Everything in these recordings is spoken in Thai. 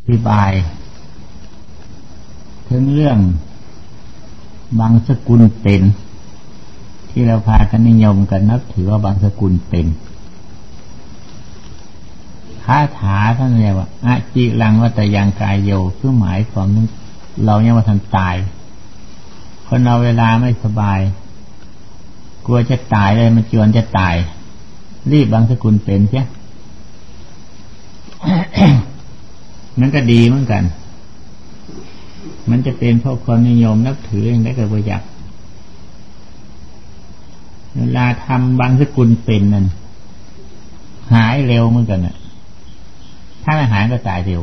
อธิบาย ถึงเรื่องบางสกุลเป็น ที่เราพากันนิยมกันนับถือว่าบางสกุลเป็นคาถาท่านเรียกว่าอาจิลังวัตยังกายโยคือหมายความนึงเราเนี่ยว่าทันตาย คนเราเวลาไม่สบาย กลัวจะตายเลยมันจวนจะตาย รีบบางสกุลเป็นใช่ มันก็ดีเหมือนกัน มันจะเป็นเพราะความนิยมนับถืออย่างไรก็บ่อยากเวลาทำบางสกุลเป็นนั่นหายเร็วเหมือนกันน่ะ ถ้าไม่หายก็ตายเร็ว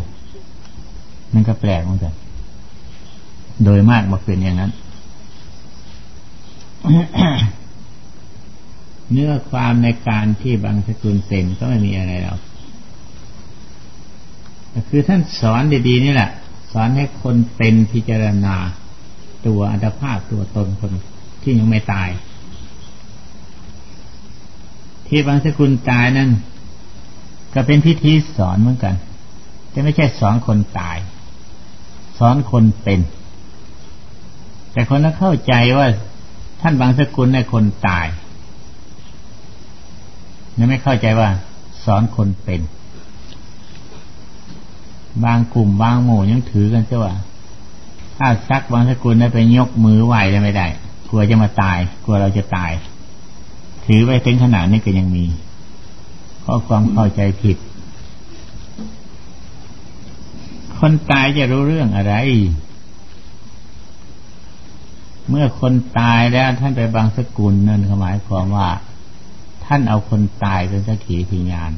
มันก็แปลกเหมือนกัน โดยมากมาเป็นอย่างนั้น เนื้อความในการที่บางสกุลเป็นก็ไม่มีอะไรหรอก คือท่านสอนดีๆนี่แหละ สอนให้คนเป็นพิจารณาตัวอัตภาพตัวตนคนที่ยังไม่ตาย ที่บางสกุลตายนั่นก็เป็นพิธีสอนเหมือนกัน แต่ไม่ใช่สอนคนตาย สอนคนเป็น แต่คนนั้นเข้าใจว่าท่านบางสกุลในคนตายนั่นไม่เข้าใจว่า สอนคนเป็น บางกลุ่มบางหมู่ยังถือกันเจ้าว่าถ้าซักบางสกุลได้ไปยกมือไหวจะไม่ได้กลัวจะมาตายกลัวเราจะตาย ถือไว้ถึงขนาดนี้ก็ยังมีเพราะความเข้าใจผิด คนตายจะรู้เรื่องอะไร เมื่อคนตายแล้วท่านไปบางสกุลนั่นหมายความว่า ท่านเอาคนตายเป็นสักขีพยาน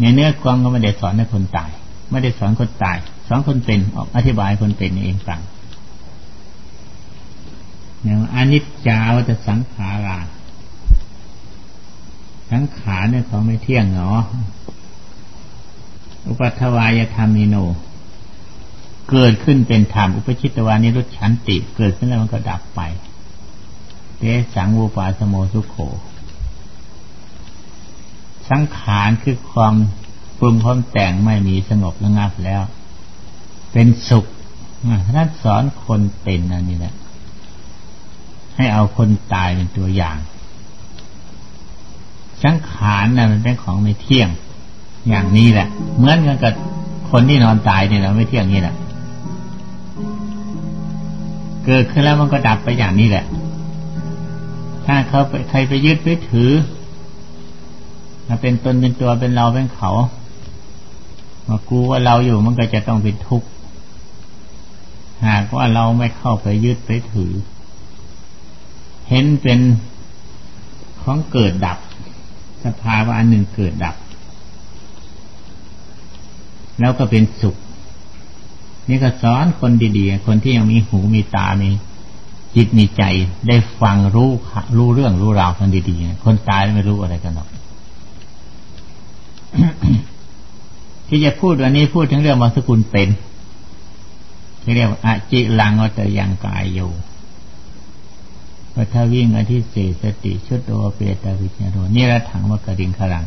ในเนื้อความก็ไม่ได้สอนให้คนตาย ไม่ได้สอนคนตาย สอนคนเป็นออกอธิบายคนเป็นเองฟังอย่างอนิจจาวัตสังขาราสังขารเนี่ยเขาไม่เที่ยงเนาะอุปัทวายธรรมิโน เกิดขึ้นเป็นธรรมอุปชิตวานิรุชันติ เกิดขึ้นแล้วมันก็ดับไปเตสังวูปาสโมสุโข สังขารคือความปรุงความแต่งไม่มีสงบระงับแล้ว เป็นสุขท่านสอนคนเป็นอันนี้แหละให้เอาคนตายเป็นตัวอย่าง สังขารนะ่ะมันเป็นของไม่เที่ยง อย่างนี้แหละ เหมือนกันกับคนที่นอนตายเนี่ยเราไม่เที่ยงนี่แหละ เกิดขึ้นแล้วมันก็ดับไปอย่างนี้แหละ ถ้าเขาไปใครไปยึดไปถือ ถ้าเป็นตนเป็นตัวเป็นเราเป็นเขามากูว่าเราอยู่มันก็จะต้องเป็นทุกข์หากว่าเราไม่เข้าไปยึดไปถือ เห็นเป็นของเกิดดับ สภาวะอันหนึ่งเกิดดับ แล้วก็เป็นสุข นี่ก็สอนคนดีๆ คนที่ยังมีหูมีตามีจิตมีใจได้ฟังรู้รู้เรื่องรู้ราวคนดีๆ คนตายไม่รู้อะไรกันหรอก ที่จะพูดวันนี้พูดถึงเรื่องมรสกุลเป็นที่เรียกว่าอจิลังวัตยังกายโยวัฏวิ่งอธิเศสติชุดโอเปตาวิญญาโนนี่ระถังวกริงขลัง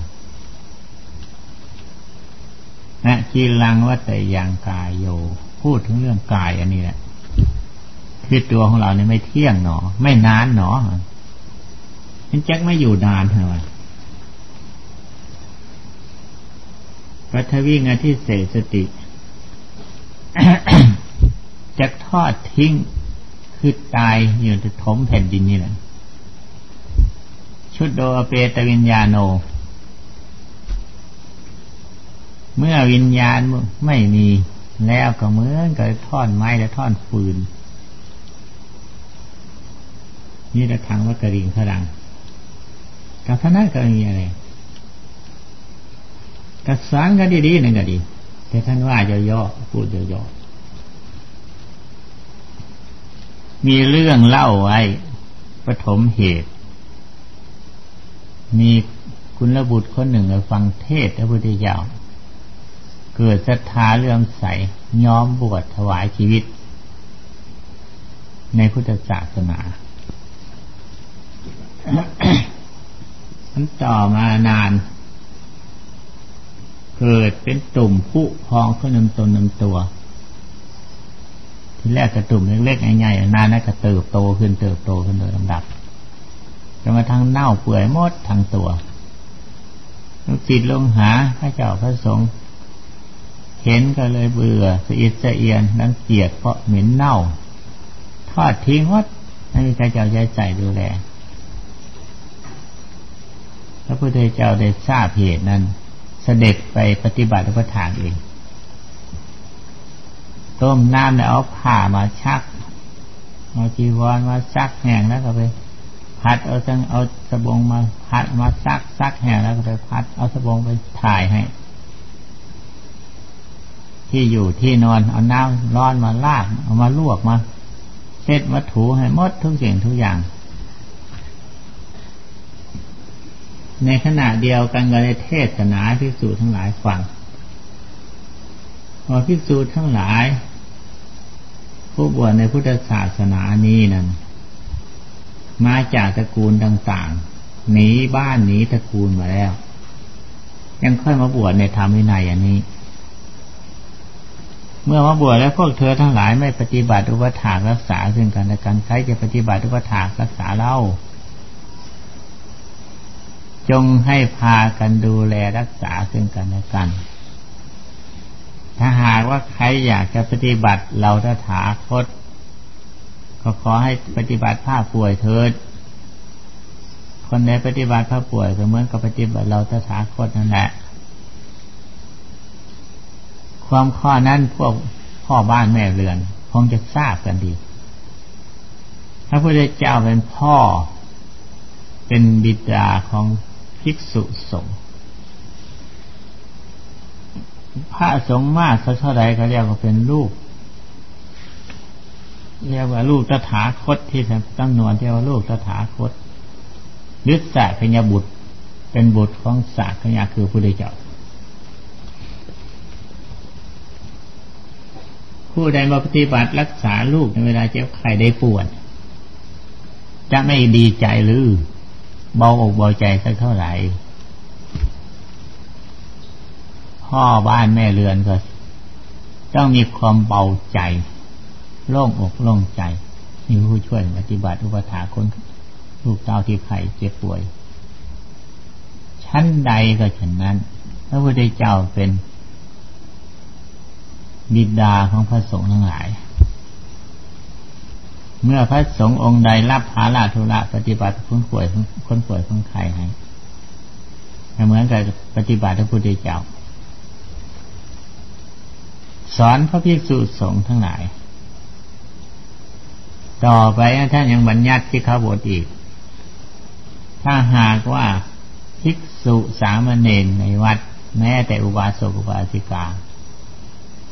นะจีลังวัตยังกายโย พูดถึงเรื่องกายอันนี้แหละคือตัวของเราเนี่ยไม่เที่ยงหนอ ไม่นานหนอมันจักไม่อยู่นานเท่าไหร่ ปัทวิงานที่เสสติจะทอดทิ้งคือตายอยู่ในถมแผ่นดินนี่แหละ ชุดโดอเปตวิญญาโน เมื่อวิญญาณไม่มีแล้วก็เหมือนกับท่อนไม้และท่อนฟืน นี่ละทางว่ากระดิ่งพลังกับท่านั้นก็มีอะไร กระสานกันดีๆนั่นก็ดี แต่ท่านว่าย่อๆพูดย่อๆมีเรื่องเล่าไว้ปฐมเหตุ มีคุณระบุตรคนหนึ่งฟังเทศพระพุทธเจ้าเกิดศรัทธาเลื่อมใสย้อมบวชถวายชีวิต ในพุทธศาสนามันต่อมานาน เกิดเป็นตุ่มผุพองขึ้นนำตนนำตัว ทีแรกกระตุ่มเล็กๆใหญ่ๆนานนั้นก็เติบโตขึ้นเติบโตขึ้นโดยลำดับจนมาทั้งเน่าเปื่อยหมดทั้งตัวลูกจิตลงหาพระเจ้าพระสงฆ์เห็นก็เลยเบื่อสะอิดสะเอียนนังเกียดเพราะเหม็นเน่า ทอดทิ้งวัดไม่มีใครเจ้าใจใส่ดูแลพระพุทธเจ้าได้ทราบเหตุนั้น เสด็จไปปฏิบัติพระทางเองต้มน้ำแล้วเอาผ้ามาชักเอาจีวรมาซักแห้งแล้วก็ไปพัดเอาจังเอาสบงมาพัดมาซักซักแห้งแล้วก็ไปพัดเอาสบงไปถ่ายให้ ที่อยู่ที่นอนเอาน้ำร้อนมาลาดเอามาลวกมาเช็ดมาถูให้หมดทุกสิ่งทุกอย่าง ในขณะเดียวกันก็ได้เทศนาพิสูจทั้งหลายฟังพอพิสูจทั้งหลาย ผู้บวชในพุทธศาสนานี้นั้นมาจากตระกูลต่างๆหนีบ้านหนีตระกูลมาแล้ว ยังค่อยมาบวชในธรรมวินัยอันนี้ เมื่อมาบวชแล้วพวกเธอทั้งหลายไม่ปฏิบัติอุปถากรักษาซึ่งกันและกันใครจะปฏิบัติอุปถากรักษาเล่า จงให้พากันดูแลรักษาซึ่งกันและกัน ถ้าหากว่าใครอยากจะปฏิบัติเราตถาคต ก็ขอให้ปฏิบัติผ้าป่วยเถิด คนใดปฏิบัติผ้าป่วยก็เหมือนกับปฏิบัติเราตถาคตนั่นแหละ ความข้อนั้นพวกพ่อบ้านแม่เรือน คงจะทราบกันดี พระพุทธเจ้าเป็นพ่อ เป็นบิดาของ ภิกษุสงฆ์พระสงฆ์มากสักเท่าไรเขาเรียกว่าเป็นลูกเรียกว่าลูกตถาคตที่ตั้งนวนเรียกว่าลูกตถาคตฤทธิ์สะพญบุตร เป็นบุตรของสากพญาคือพระพุทธเจ้าผู้ใดมาปฏิบัติรักษาลูกในเวลาเจ็บไข้ได้ปวดจะไม่ดีใจหรือ เบาอกเบาใจสักเท่าไหร่ พ่อบ้านแม่เรือนก็ต้องมีความเบาใจโล่งอกโล่งใจมีผู้ช่วยปฏิบัติอุปถาคนลูกเต้าที่ไข่เจ็บป่วย ชั้นใดก็ฉะนั้นพระพุทธเจ้าเป็นบิดาของพระสงฆ์ทั้งหลาย เมื่อพระสงฆ์องค์ใดรับภาระธุระปฏิบัติคนป่วยคนป่วยคนไข้ให้เหมือนกับปฏิบัติพระพุทธเจ้า สอนพระภิกษุสงฆ์ทั้งหลาย ต่อไปท่านยังบัญญัติที่เขาบทอีก ถ้าหากว่าภิกษุสามเณรในวัด แม้แต่อุบาสกอุบาสิกา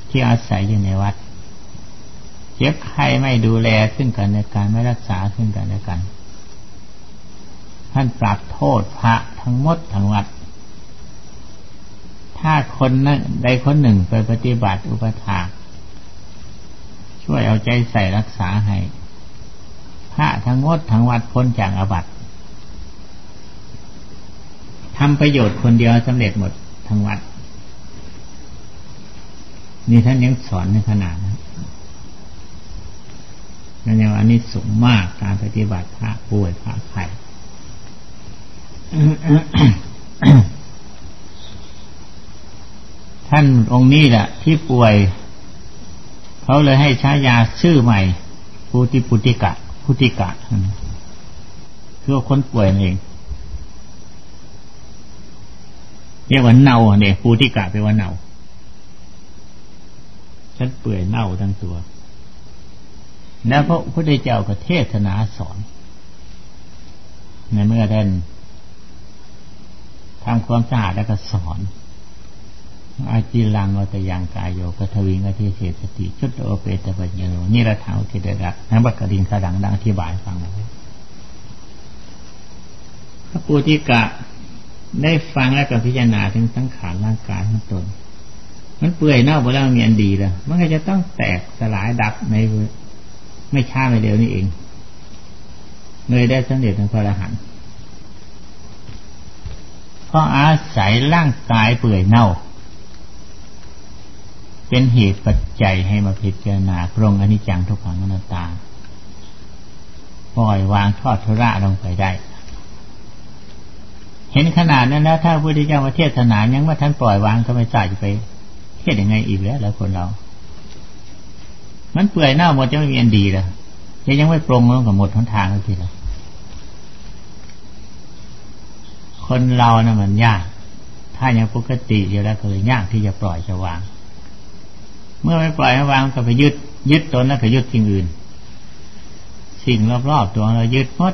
ที่อาศัยอยู่ในวัด เจ็บไข้ไม่ดูแลซึ่งกันและกันไม่รักษาซึ่งกันและกัน ท่านปรับโทษพระทั้งหมดทั้งวัด ถ้าคนนั้นใดคนหนึ่งไปปฏิบัติอุปถาช่วยเอาใจใส่รักษาให้พระทั้งหมดทั้งวัดพ้นจากอาบัติทำประโยชน์คนเดียวสำเร็จหมดทั้งวัด นี่ท่านยังสอนในขนาดนั้ นนั่นยังอันนี้สูงมากการปฏิบัติพระป่วยพระไข้ท่านองค์นี้แหละที่ป่วย เขาเลยให้ใช้ยาชื่อใหม่พุติปุติกะพุติกะคือคนป่วยเอง เรียกว่าเน่าเนี่ยปูติกะแปลว่าเน่าฉันเปื่อยเน่าทั้งตัว แล้วพระพุทธเจ้าก็เทศนาสอน ในเมื่อท่านทำความสะอาดแล้วก็สอน อาจิลังวัตยังกายโยกทวิงอธิเศสติชุดโอเปตปัญโยนี่ระถางทิเดระนับักดินขดังดังอธิบายฟังพระปุถิกะได้ฟังแล้วก็พิจารณาถึงสังขารร่างกายของตน มันเปื่อยเน่าไปแล้วมีอันดีแล้วมันก็จะต้องแตกสลายดับใน ไม่ช้าไม่เร็วนี่เองเลยได้สำเร็จเป็นพระอรหันต์เพราะอาศัยร่างกายเปื่อยเน่า เป็นเหตุปัจจัยให้มาพิจารณาปรงอนิจจังทุกขังอนัตตาปล่อยวางทอดทุระลงไปได้ เห็นขนาดนั้นแล้วถ้าพระพุทธเจ้ามาเทศนายังว่าท่านปล่อยวางก็ไม่ทราบจะไปเทศยังไงอีกแล้วแล้วคนเรา มันเปื่อยเน่าหมดจะไม่มีอันดีเลยยังยังไม่ปรงลงกับหมดทั้งทางเลยทีเดียวคนเรานะ่ะมันยาก ถ้ายังปกติอยู่แล้วก็เลยยากที่จะปล่อยจะวาง เมื่อไม่ปล่อยให้วางก็ไปยึด ยึดตนแล้วก็ยึดสิ่งอื่น สิ่งรอบๆตัวเรายึดหมด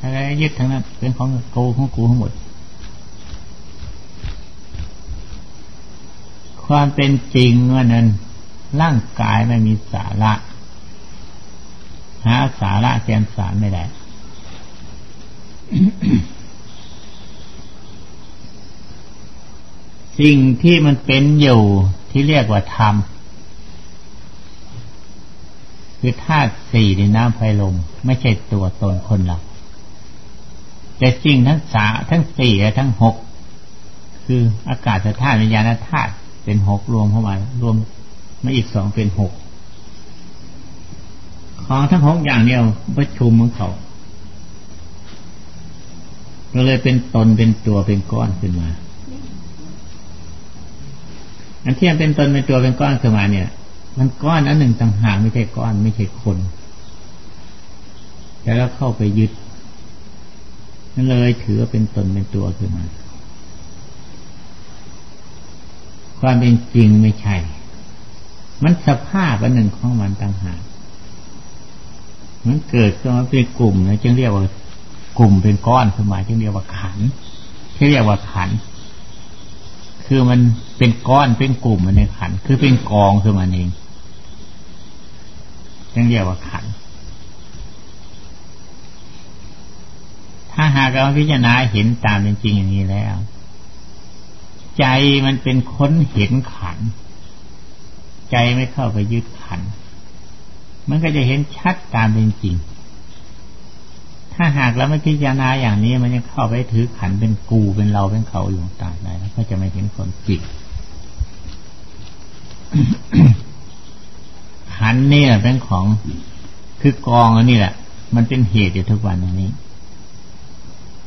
อะไรยึดทั้งนั้นเป็นของกูของกูทั้งหมด ความเป็นจริงว่านั้น ร่างกายไม่มีสาระ หาสาระแกนสารไม่ได้ สิ่งที่มันเป็นอยู่ที่เรียกว่าธรรมคือธาตุสี่ในน้ำไฟลม ไม่ใช่ตัวตนคนเราแต่สิ่งทั้งสาทั้งสี่และทั้งหกคืออากาศธาตุวิญญาณธาตุเป็นหกรวมเข้ามารวม มาอีกสองเป็นหกของทั้งหกอย่างเดียวประชุมของเขาก็เลยเป็นตนเป็นตัวเป็นก้อนขึ้นมาอันที่มันเป็นตนเป็นตัวเป็นก้อนขึ้นมาเนี่ย มันก้อนอันหนึ่งต่างหากไม่ใช่ก้อนไม่ใช่คน แต่แล้วเข้าไปยึดนั่นเลยถือว่าเป็นตนเป็นตัวขึ้นมา ความเป็นจริงไม่ใช่ มันสภาพอันหนึ่งของมันต่างหากมันเกิดขึ้นมาเป็นกลุ่มนะจึงเรียกว่ากลุ่มเป็นก้อนขึ้นมาจึงเรียกว่าขันที่เรียกว่าขัน คือมันเป็นก้อนเป็นกลุ่มมันในขัน คือเป็นกองคือมันเองยังเรียกว่าขัน ถ้าหากเราพิจารณาเห็นตามเป็นจริงอย่างนี้แล้ว ใจมันเป็นค้นเห็นขัน ใจไม่เข้าไปยึดขัน มันก็จะเห็นชัดตามเป็นจริง ถ้าหากเราไม่พิจารณาอย่างนี้ มันยังเข้าไปถือขันเป็นกูเป็นเราเป็นเขาอยู่ต่างได้แล้วก็จะไม่เห็นความจริงขันนี่แหละเป็นของคือกองอันนี้แหละ มันเป็นเหตุอยู่ทุกวันอย่างนี้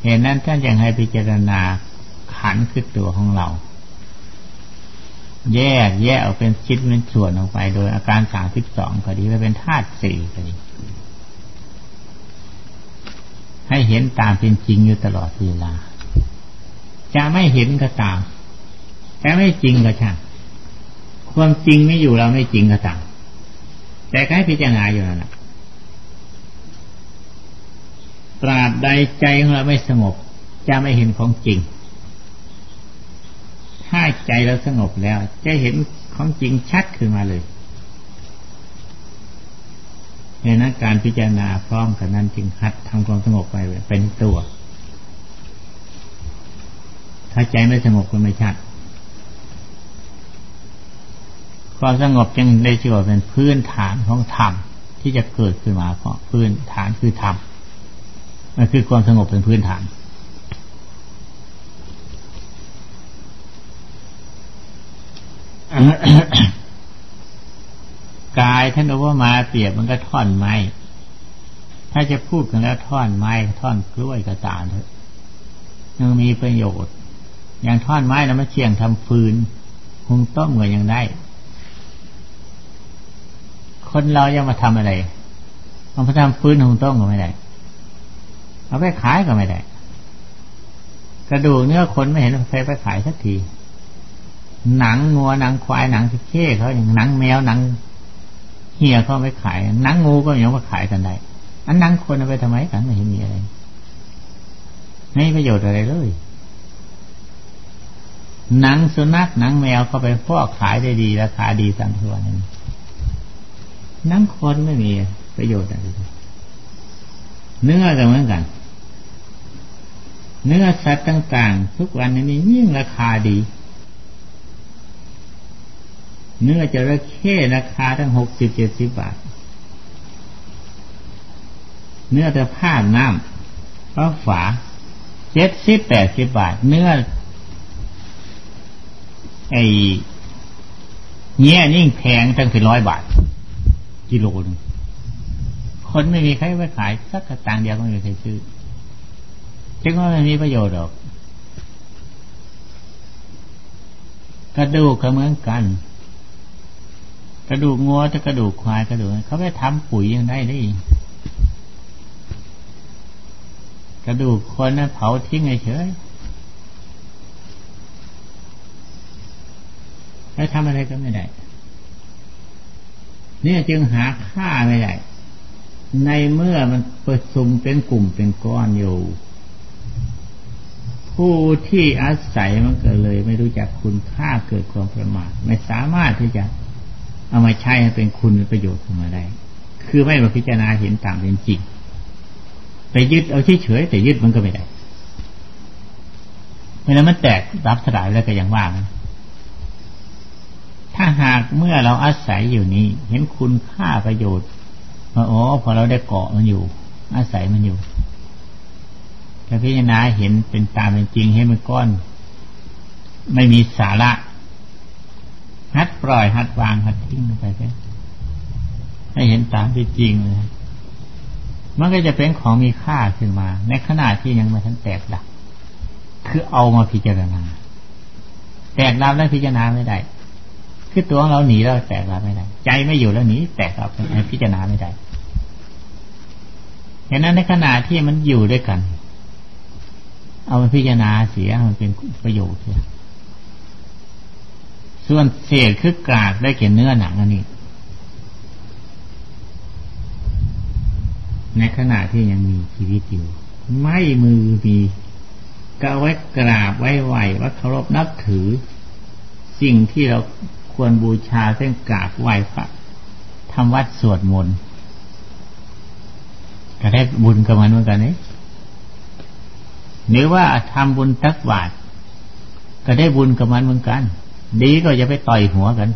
เหตุนั้นท่านยังให้พิจารณาขันคือตัวของเรา แยกแยกออกเป็นชิ้นเป็นส่วนออกไป โดยอาการสามสิบสองก็ดีแล้วเป็นธาตุสี่ก็ดี ให้เห็นตามเป็นจริงอยู่ตลอดเวลา จะไม่เห็นก็ตาม แต่ไม่จริงก็ช่างความจริงไม่อยู่เราไม่จริงก็ตาม แต่ก็ให้พิจารณาอยู่นั่นแหละตราบใดใจของเราไม่สงบจะไม่เห็นของจริง ถ้าใจเราสงบแล้ว จะเห็นของจริงชัดขึ้นมาเลยในนั้นการพิจารณาพร้อมกันนั้นจึงหัดทำความสงบไปเป็นตัว ถ้าใจไม่สงบก็ไม่ชัดความสงบจึงได้ชื่อว่าเป็นพื้นฐานของธรรมที่จะเกิดขึ้นมาเพราะพื้นฐานคือธรรมมันคือความสงบเป็นพื้นฐาน กายท่านบอกว่ามาเปรียบมันก็ท่อนไม้ ถ้าจะพูดกันแล้วท่อนไม้ท่อนกล้วยก็ตามเถอะยังมีประโยชน์ อย่างท่อนไม้เราไม่เชียงทำฟืนหุงต้มก็ยังได้ คนเรายังมาทำอะไรเอาไปทำฟืนหุงต้มก็ไม่ได้ เอาไปขายก็ไม่ได้ กระดูกเนื้อคนไม่เห็นใครไปขายสักที หนังงัวหนังควายหนังสเค้เขาอย่างหนังแมวหนังเฮียเขาไม่ขายหนังงูก็ยังมาขายกันได้อันนังคนเอาไปทำไมกันไม่เห็นมีอะไรไม่ประโยชน์อะไรเลยหนังสุนัขหนังแมวเขาไปพอกขายได้ดีราคาดีสังตัวนั้นหนังคนไม่มีประโยชน์อะไรเนื้อก็เหมือนกัน เนื้อสัตว์ต่าง ๆ ทุกวันนี้ยิ่งราคาดี เนื้อจระเข้ราคาทั้งหกสิบเจ็ดสิบบาท เนื้อแต่ผ้าน้ำก็ฝาเจ็ดสิบแปดสิบบาท เนื้อ ไอ้เงี้ยยิ่งแพงตั้งเป็นร้อยบาท กิโลนึงคนไม่มีใครไปขายสักกระตังเดียวก็ไม่มีใครซื้อจึงว่าไม่มีประโยชน์หรอกกระดูกก็เหมือนกัน ระดูกงัวจะกระดูกควายกระดูกเขาไปทำปุ๋ยยังได้ได้กระดูกคนนะเผาทิ้งเฉยแล้วทำอะไรก็ไม่ได้ เนี่ยจึงหาค่าไม่ได้ ในเมื่อมันประชุมเป็นกลุ่มเป็นก้อนอยู่ ผู้ที่อาศัยมันก็เลย ไม่รู้จักคุณค่าเกิดความประมาทไม่สามารถที่จะ เอามาใช้ให้เป็นคุณประโยชน์ขึ้นมาได้ คือไม่มาพิจารณาเห็นตามเป็นจริง ไปยึดเอาเฉยๆแต่ยึดมันก็ไม่ได้เวลามันแตกรับสลายแล้วก็ยังว่ามันถ้าหากเมื่อเราอาศัยอยู่นี้ เห็นคุณค่าประโยชน์ว่าอ๋อพอเราได้เกาะมันอยู่ อาศัยมันอยู่แต่พิจารณาเห็นเป็นตามเป็นจริงให้มันก้อน ไม่มีสาระ หัดปล่อย หัดวางหัดทิ้งไปไปให้เห็นตามเป็นจริงเลยมันก็จะเป็นของมีค่าขึ้นมา ในขณะที่ยังไม่ทันแตกดับคือเอามาพิจารณา แตกดับแล้วพิจารณาไม่ได้ คือตัวของเราหนีแล้วแตกดับไม่ได้ ใจไม่อยู่แล้วหนีแตกดับพิจารณาไม่ได้เห็นนั้นในขณะที่มันอยู่ด้วยกัน เอามาพิจารณาเสียมันเป็นประโยชน์เสีย ส่วนเศษคือกากได้เก็นเนื้อหนังอันนี้ ในขณะที่ยังมีชีวิตอยู่ ไม่มือมีก็ไว้กราบไว้ไหวว่าเคารพนับถือ สิ่งที่เราควรบูชาเส้นกราบไหว้พระทำวัดสวดมนต์ก็ได้บุญกับมันเหมือนกันนี่หรือว่าทำบุญตักบาตรก็ได้บุญกับมันเหมือนกัน ดีก็จะไปต่อยหัวกัน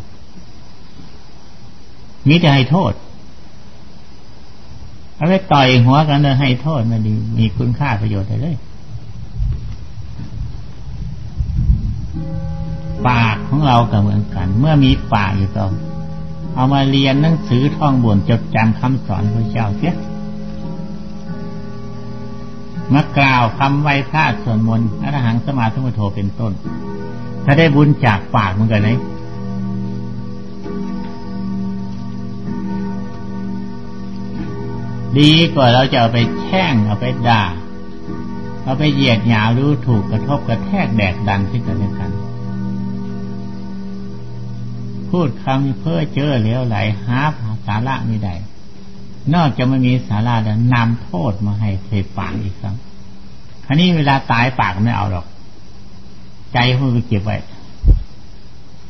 มีแต่ให้โทษเอาไปต่อยหัวกันเลยให้โทษมันดี มีคุณค่าประโยชน์เลยปากของเราก็เหมือนกัน เมื่อมีปากอยู่ก็เอามาเรียนหนังสือท่องบนจดจำคำสอนพระเจ้าเสียมากล่าวคำไว้พระส่วนมนต์อรหังสมาธิมุโทเป็นต้น ถ้าได้บุญจากปากมันกันไหนดีกว่าเราจะเอาไปแช่งเอาไปด่า เอาไปเหยียดหยารู้ถูกกระทบกระแทกแดกดันที่กันและกัน พูดคำเพื่อเจ้อเหลวไหลหาสาระไม่ได้ นอกจากไม่มีสาระแล้วนำโทษมาให้ใส่ปากอีกครั้งคราวนี้เวลาตายปากไม่เอาหรอก ใจมันไปเก็บไว้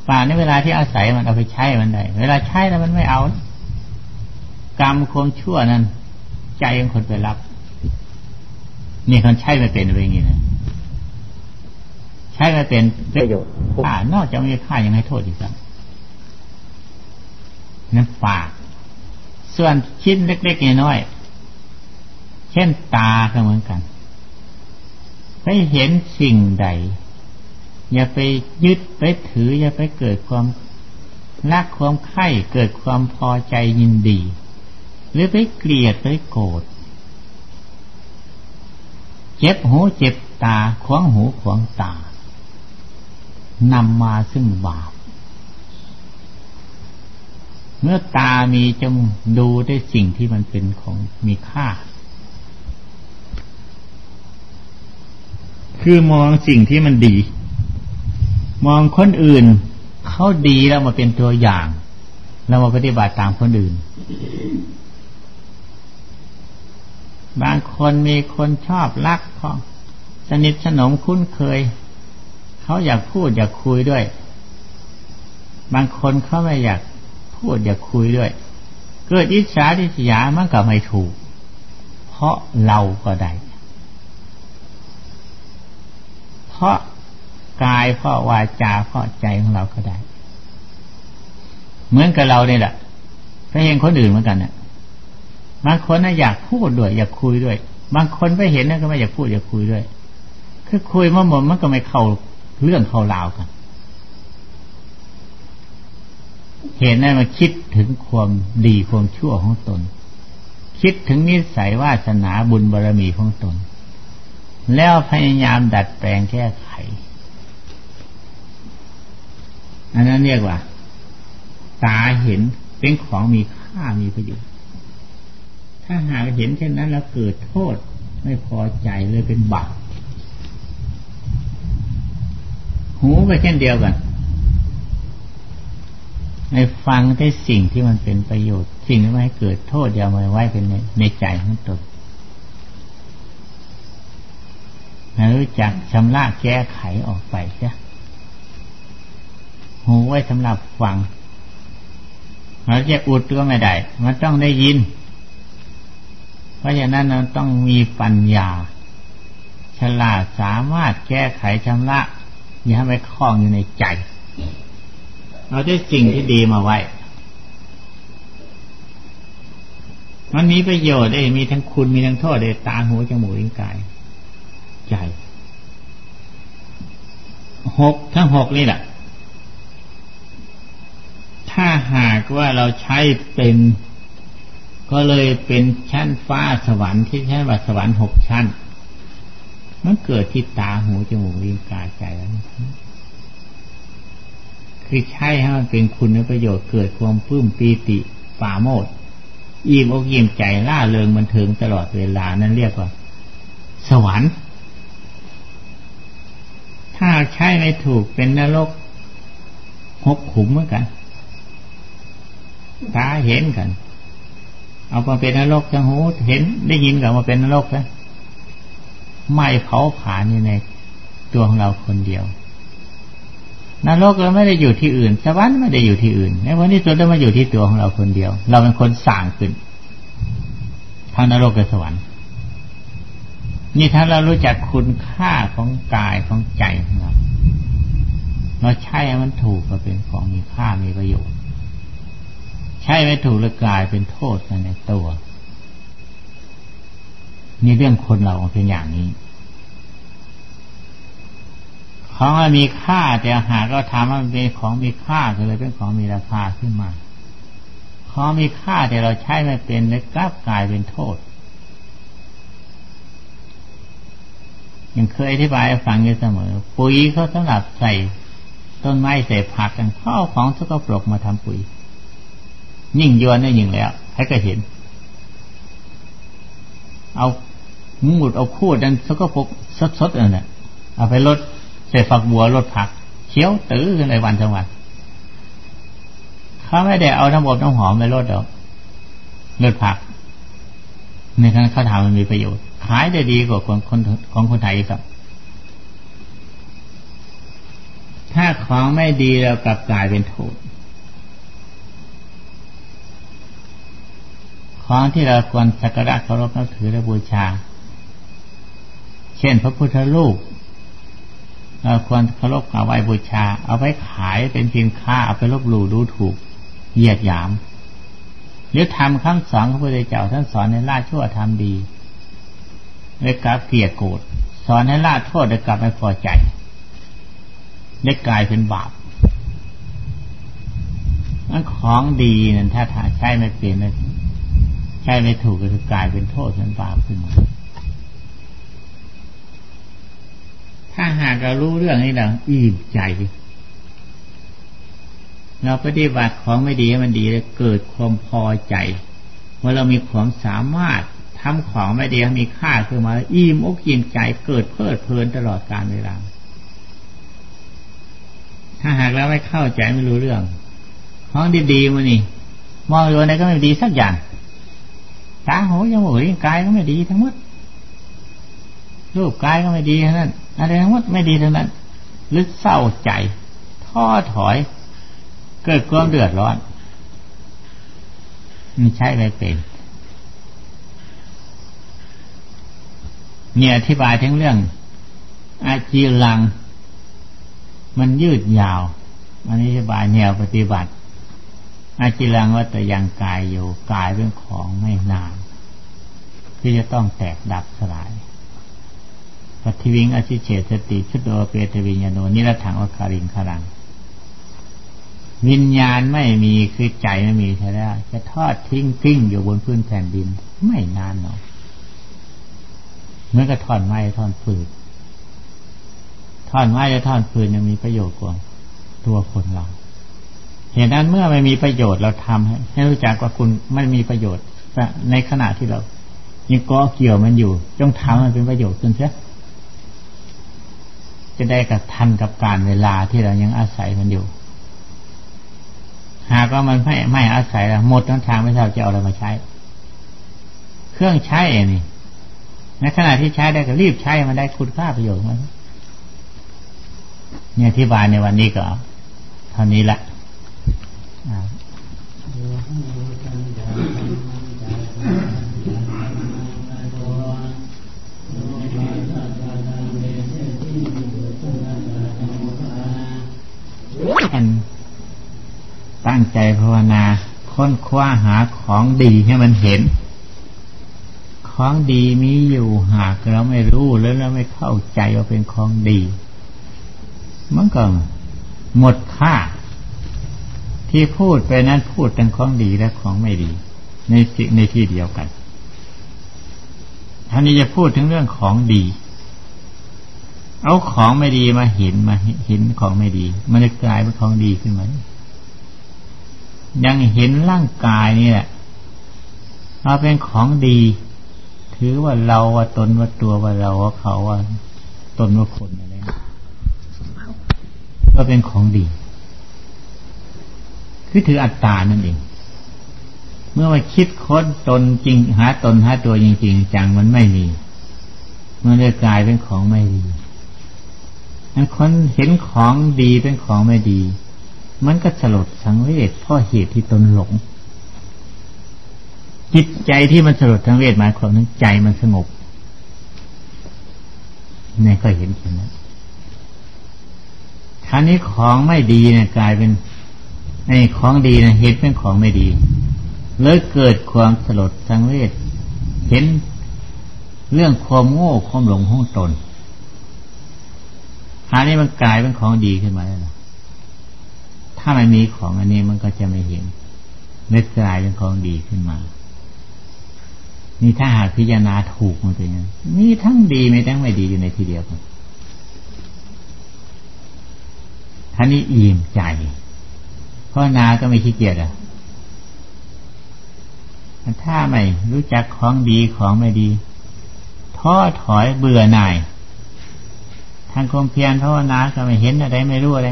ปากในเวลาที่อาศัยมันเอาไปใช้มันได้ เวลาใช้แล้วมันไม่เอา กรรมความชั่วนั้น ใจของคนไปรับ นี่คนใช้ไม่เป็นเป็นอย่างนี้นะใช้ไม่เป็นประโยชน์ค่านอกจากมีค่ายังให้โทษอีกครับนั่นปาก ส่วนชิ้นเล็กๆน้อยๆเช่นตาก็เหมือนกันไปเห็นสิ่งใด อย่าไปยึดไปถือ อย่าไปเกิดความรักความไข่เกิดความพอใจยินดี หรือไปเกลียดไปโกรธเจ็บหูเจ็บตาขวางหูขวางตานำมาซึ่งบาปเมื่อตามีจงดูได้สิ่งที่มันเป็นของมีค่า คือมองสิ่งที่มันดี มองคนอื่นเขาดีแล้วมาเป็นตัวอย่างเรามาปฏิบัติตามคนอื่น บางคนมีคนชอบรักเขาสนิทสนมคุ้นเคย เขาอยากพูดอยากคุยด้วย บางคนเขาไม่อยากพูดอยากคุยด้วย เกิดอิจฉาทิษยามันก็ไม่ถูก เพราะเราก็ได้ เพราะ กายเพราะวาจาเพราะใจของเราก็ได้ เหมือนกับเราเนี่ยแหละถ้าเห็นคนอื่นเหมือนกันเนี่ยบางคนน่ะอยากพูดด้วย อยากคุยด้วย บางคนไปเห็นน่ะก็ไม่อยากพูดอยากคุยด้วย คือคุยมาหมดมันก็ไม่เข้าเรื่องเข้าราวกัน เห็นนั้นมาคิดถึงความดีความชั่วของตน คิดถึงนิสัยวาสนาบุญบารรมีของตน แล้วพยายามดัดแปลงแก้ไข อันนั้นเรียกว่า ตาเห็นเป็นของมีค่ามีประโยชน์ ถ้าหากเห็นเช่นนั้นแล้วเกิดโทษไม่พอใจเลยเป็นบาปหูก็เช่นเดียวกันในฟังได้สิ่งที่มันเป็นประโยชน์ สิ่งที่ไม่ให้เกิดโทษอย่ามาไว้เป็นในในใจของตนรู้จักชำระแก้ไขออกไปใช่ หูไว้สำหรับฟังเราจะอุดก็ไม่ได้ มันต้องได้ยิน เพราะฉะนั้นเราต้องมีปัญญา ฉลาดสามารถแก้ไขชำระอย่าให้ไปคล้องอยู่ในใจ เราได้สิ่งที่ดีมาไว้ มันมีประโยชน์ได้มีทั้งคุณมีทั้งโทษได้ตาหูจมูกลิ้นกาย ใจหกทั้งหกนี่แหละ ถ้าหากว่าเราใช้เป็น ก็เลยเป็นชั้นฟ้าสวรรค์ที่ใช้ว่าสวรรค์หกชั้น มันเกิดที่ตาหูจมูกลิ้นกายใจแล้วคือใช้ให้มันเป็นคุณประโยชน์เกิดความปลื้มปีติป่าโมดอิ่มอกยิ้มใจล่าเริงมันเทิงตลอดเวลานั้นเรียกว่า สวรรค์ ถ้าใช้ไม่ถูกเป็นนรกหกขุมเหมือนกัน ตาเห็นกัน เอามาเป็นนรกจังหูเห็นได้ยินกันมาเป็นนรกนะไม่เผาผลาญอยู่ในตัวของเราคนเดียวนรกเราไม่ได้อยู่ที่อื่นสวรรค์ไม่ได้อยู่ที่อื่นในวันนี้ตัวได้มาอยู่ที่ตัวของเราคนเดียว เราเป็นคนสร้างขึ้นทางนรกกับสวรรค์ นี่ถ้าเรารู้จักคุณค่าของกายของใจของเราเราใช้มันถูกก็เป็นของมีค่ามีประโยชน์ ใช่ไม่ถูกแล้วกลายเป็นโทษในตัวนี่เรื่องคนเราเป็นอย่างนี้ ของมีค่าแต่หากเราทำมันเป็นของมีค่าก็เลยเป็นของมีราคาขึ้นมา ของมีค่าแต่เราใช้ไม่เป็นเลยกลับกลายเป็นโทษยังเคยอธิบายฟังอยู่เสมอ ปุ๋ยเขาสำหรับใส่ต้นไม้ใส่ผักกันเข้าของสกปรกมาทำปุ๋ย ยิ่งยวนได้ยิ่งแล้ว ให้ก็เห็น เอาหมุดเอาคู่ดันสกปรกสดๆนั่นแหละเอาไปลดใส่ฝักบัวรดผักเขี้ยวตื้อในวันจังหวัดเขาไม่ได้เอาน้ำอบน้ำหอมไปรดดอกรดผักในทางเขาทำมันมีประโยชน์ขายได้ดีกว่าคนของคนไทยครับ ถ้าของไม่ดีเรากลับกลายเป็นโทษ ของที่เราควรสักการะเคารพนับถือและบูชา เช่น พระพุทธรูปเราควรเคารพกราไว้บูชา เอาไปขายเป็นสินค้าเอาไปลบหลู่ดูถูกเหยียดหยามหรือทำคำสอนของพระพุทธเจ้าท่านสอนในละชั่วทำดีได้กลับเกลียดโกรธสอนให้ละโทษได้กลับไม่พอใจได้กลายเป็นบาปนั่นของดีนั่นถ้าถ้าใช้ไม่เปลี่ยน ใช้ไม่ถูกก็จะกลายเป็นโทษเป็นบาปขึ้นมาถ้าหากเรารู้เรื่องนี้เราอิ่มใจ เราปฏิบัติของไม่ดีให้มันดีแล้วเกิดความพอใจเมื่อเรามีความสามารถทำของไม่ดีให้มีค่าขึ้นมาอิ่มอกอิ่มใจเกิดเพลิดเพลินตลอดการเวลาถ้าหากเราไม่เข้าใจไม่รู้เรื่อง ของดีๆมันนี่มองดูอะไรก็ไม่ดีสักอย่าง ตาหูจมูกลิ้นกายก็ไม่ดีทั้งหมดรูปกายก็ไม่ดีทั้งนั้นอะไรทั้งหมดไม่ดีทั้งนั้นลึกเศร้าใจท้อถอย เกิดความเดือดร้อนมันใช่ไม่เป็นเนี่ยอธิบายทั้งเรื่อง อาจีลัง มันยืดยาว อันนี้อธิบายแนวปฏิบัติ อาจีลังว่าแต่ยังกายอยู่กายเป็นของไม่นานที่จะต้องแตกดับสลายปัทวิงอชิเฉสติชุดโอเปตวิญญโนนิรถังวคาริงคารัง วิญญาณไม่มีคือใจไม่มีใช่แล้วจะทอดทิ้งทิ้งอยู่บนพื้นแผ่นดิน ไม่นานหรอกเมื่อก็ทอนไม้ทอนฟืนทอนไม้และทอนฟืนยังมีประโยชน์กว่าตัวคนเรา เหตุนั้นเมื่อไม่มีประโยชน์เราทำให้ให้รู้จักว่าคุณไม่มีประโยชน์ในขณะที่เรายังก็เกี่ยวมันอยู่จงทำมันเป็นประโยชน์ขึ้นเสียจะได้กับทันกับการเวลาที่เรายังอาศัยมันอยู่ หากว่ามันไม่ไม่อาศัยแล้วหมดทั้งทางไม่ทราบจะเอาอะไรมาใช้ เครื่องใช้เองนี่ในขณะที่ใช้ได้ก็รีบใช้มันได้คุณค่าประโยชน์มันเนี่ยที่บายในวันนี้ก็เท่านี้แหละ ตั้งใจภาวนาค้นคว้าหาของดีให้มันเห็น ของดีมีอยู่หากเราไม่รู้แล้วเราไม่เข้าใจว่าเป็นของดี มันก็หมดค่า ที่พูดไปนั้นพูดทั้งของดีและของไม่ดี ในในที่เดียวกันท่านนี้จะพูดถึงเรื่องของดี เอาของไม่ดีมาเห็นมาเห็นของไม่ดี มันจะกลายเป็นของดีขึ้นมายังเห็นร่างกายนี่แหละเราเป็นของดี ถือว่าเราว่าตนว่าตัวว่าเราว่าเขาว่าตนว่าคนอะไรก็เป็นของดี คือถืออัตตานั่นเอง เมื่อมาคิดค้นตนจริง หาตนหาตัวจริงๆจังมันไม่มีมันจะกลายเป็นของไม่ดีอันคนเห็นของดีเป็นของไม่ดี มันก็สลดสังเวชเพราะเหตุที่ตนหลง จิตใจที่มันสลดสังเวชหมายความว่าใจมันสงบนี่ก็เห็นเช่นนั้นท่านี้ของไม่ดีเนี่ยกลายเป็น ไอ้ของดีนะเห็นเป็นของไม่ดีเลยเกิดความสลดสังเวชเห็นเรื่องความโง่ความหลงของตนท่านี้มันกลายเป็นของดีขึ้นมาแล้วนะถ้ามันมีของอันนี้มันก็จะไม่เห็นเม็ดกลายเป็นของดีขึ้นมา นี่ถ้าหากพิจารณาถูกมันเป็นยังมีทั้งดีไม่ทั้งไม่ดีอยู่ในทีเดียวกันท่านี้อิ่มใจ เพราะนาก็ไม่ขี้เกียจอะถ้าไม่รู้จักของดีของไม่ดีท้อถอยเบื่อหน่าย ทางความเพียรภาวนาก็ไม่เห็นอะไรไม่รู้อะไร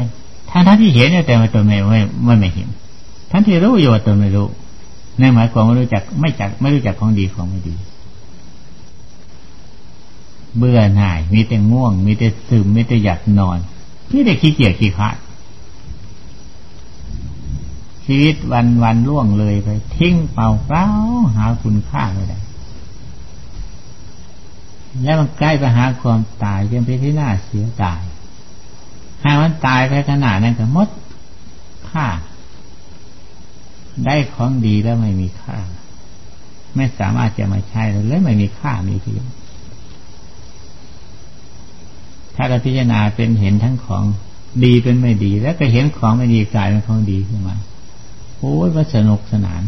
ทั้งท่านที่เห็นแต่ว่าตนไม่ไม่ไม่ไม่เห็นท่านที่รู้อยู่ว่าตนไม่รู้นั่นหมายความว่ารู้จักไม่จักไม่รู้จักของดีของไม่ดี เบื่อหน่าย มีแต่ง่วง มีแต่ซึมมีแต่อยากนอนมีแต่ขี้เกียจขี้ขาด ชีวิตวันวันล่วงเลยไป ทิ้งเปล่าเปล่าหาคุณค่าไม่ได้แล้วมันใกล้ไปหาความตายจนไปที่น่าเสียดายถ้ามันตายไปขนาดนั้นก็มดค่า ได้ของดีแล้วไม่มีค่า ไม่สามารถจะมาใช้เลยไม่มีค่ามีเพียงถ้าเราพิจารณาเป็นเห็นทั้งของดีเป็นไม่ดี แล้วก็เห็นของไม่ดีกลายเป็นของดีขึ้นมา โอ้ยว่าสนุกสนาน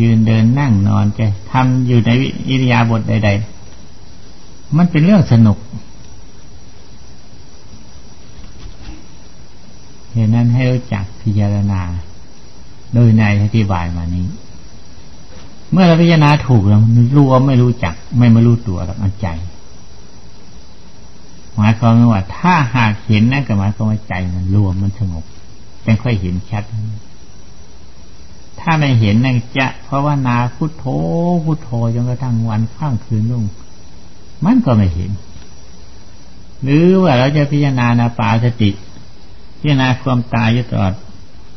ยืนเดินนั่งนอนจะทำอยู่ในอิริยาบถใด ๆ มันเป็นเรื่องสนุกเหตุนั้นให้รู้จักพิจารณา โดยในอธิบายมานี้ เมื่อเราพิจารณาถูกแล้วรู้ว่าไม่รู้จัก ไม่มารู้ตัวหรอกมันใจ หมายความว่า ถ้าหากเห็นนั่นก็หมายความว่าใจมันรวมมันสงบจึงค่อยเห็นชัด ถ้าไม่เห็นนั่นจะเพราะว่านาพุทโธพุทโธจนกระทั่งวันข้างคืนลุ่งมันก็ไม่เห็น หรือว่าเราจะพิจารณานาปาสติ พิจารณาความตายอยู่ตลอด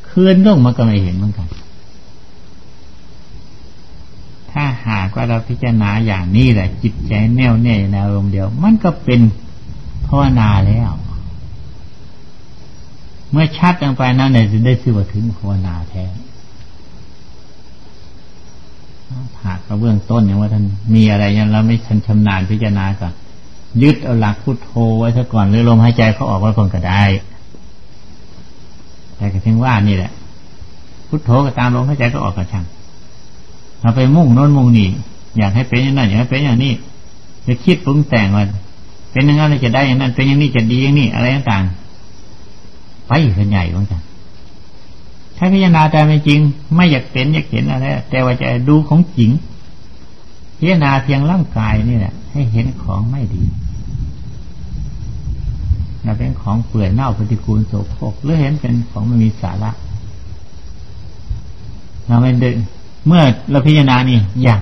คืนลุ่งมันก็ไม่เห็นเหมือนกัน ถ้าหากว่าเราพิจารณาอย่างนี้แหละจิตใจแน่วแน่ในอารมณ์เดียว มันก็เป็นาวนาแล้ว เมื่อชัดลงไปนั่นเนี่ยจะได้สื่อว่าถึงภาวนาแท้หากเราเบื้องต้นอย่างว่าท่านมีอะไรยังเราไม่ชันชำนาญพิจารณาก่อนยึดเอาหลักพุทโธไว้ซะก่อนหรือลมหายใจเขาออกไว้คนก็ได้ แต่ก็ถึงว่านี่แหละ พุทโธก็ตามลมหายใจก็ออกกระชังเราไปมุ่งโน้นมุ่งนี่อยากให้เป็นอย่างนั้นอยากให้เป็นอย่างนี้จะคิดปรุงแต่งว่า เป็นอย่างนั้นจะได้อย่างนั้น เป็นอย่างนี้จะดีอย่างนี้อะไรต่างๆไปส่วนใหญ่เหมือนกันถ้าพิจารณาแต่ไม่จริง ไม่อยากเป็นอยากเห็นอะไรแต่ว่าจะดูของจริง พิจารณาเพียงร่างกายนี่แหละให้เห็นของไม่ดีเราเป็นของเปื่อยเน่าปฏิกูลโสโครกหรือเห็นเป็นของไม่มีสาระเราไม่ดึงเมื่อเราพิจารณานี่อยาก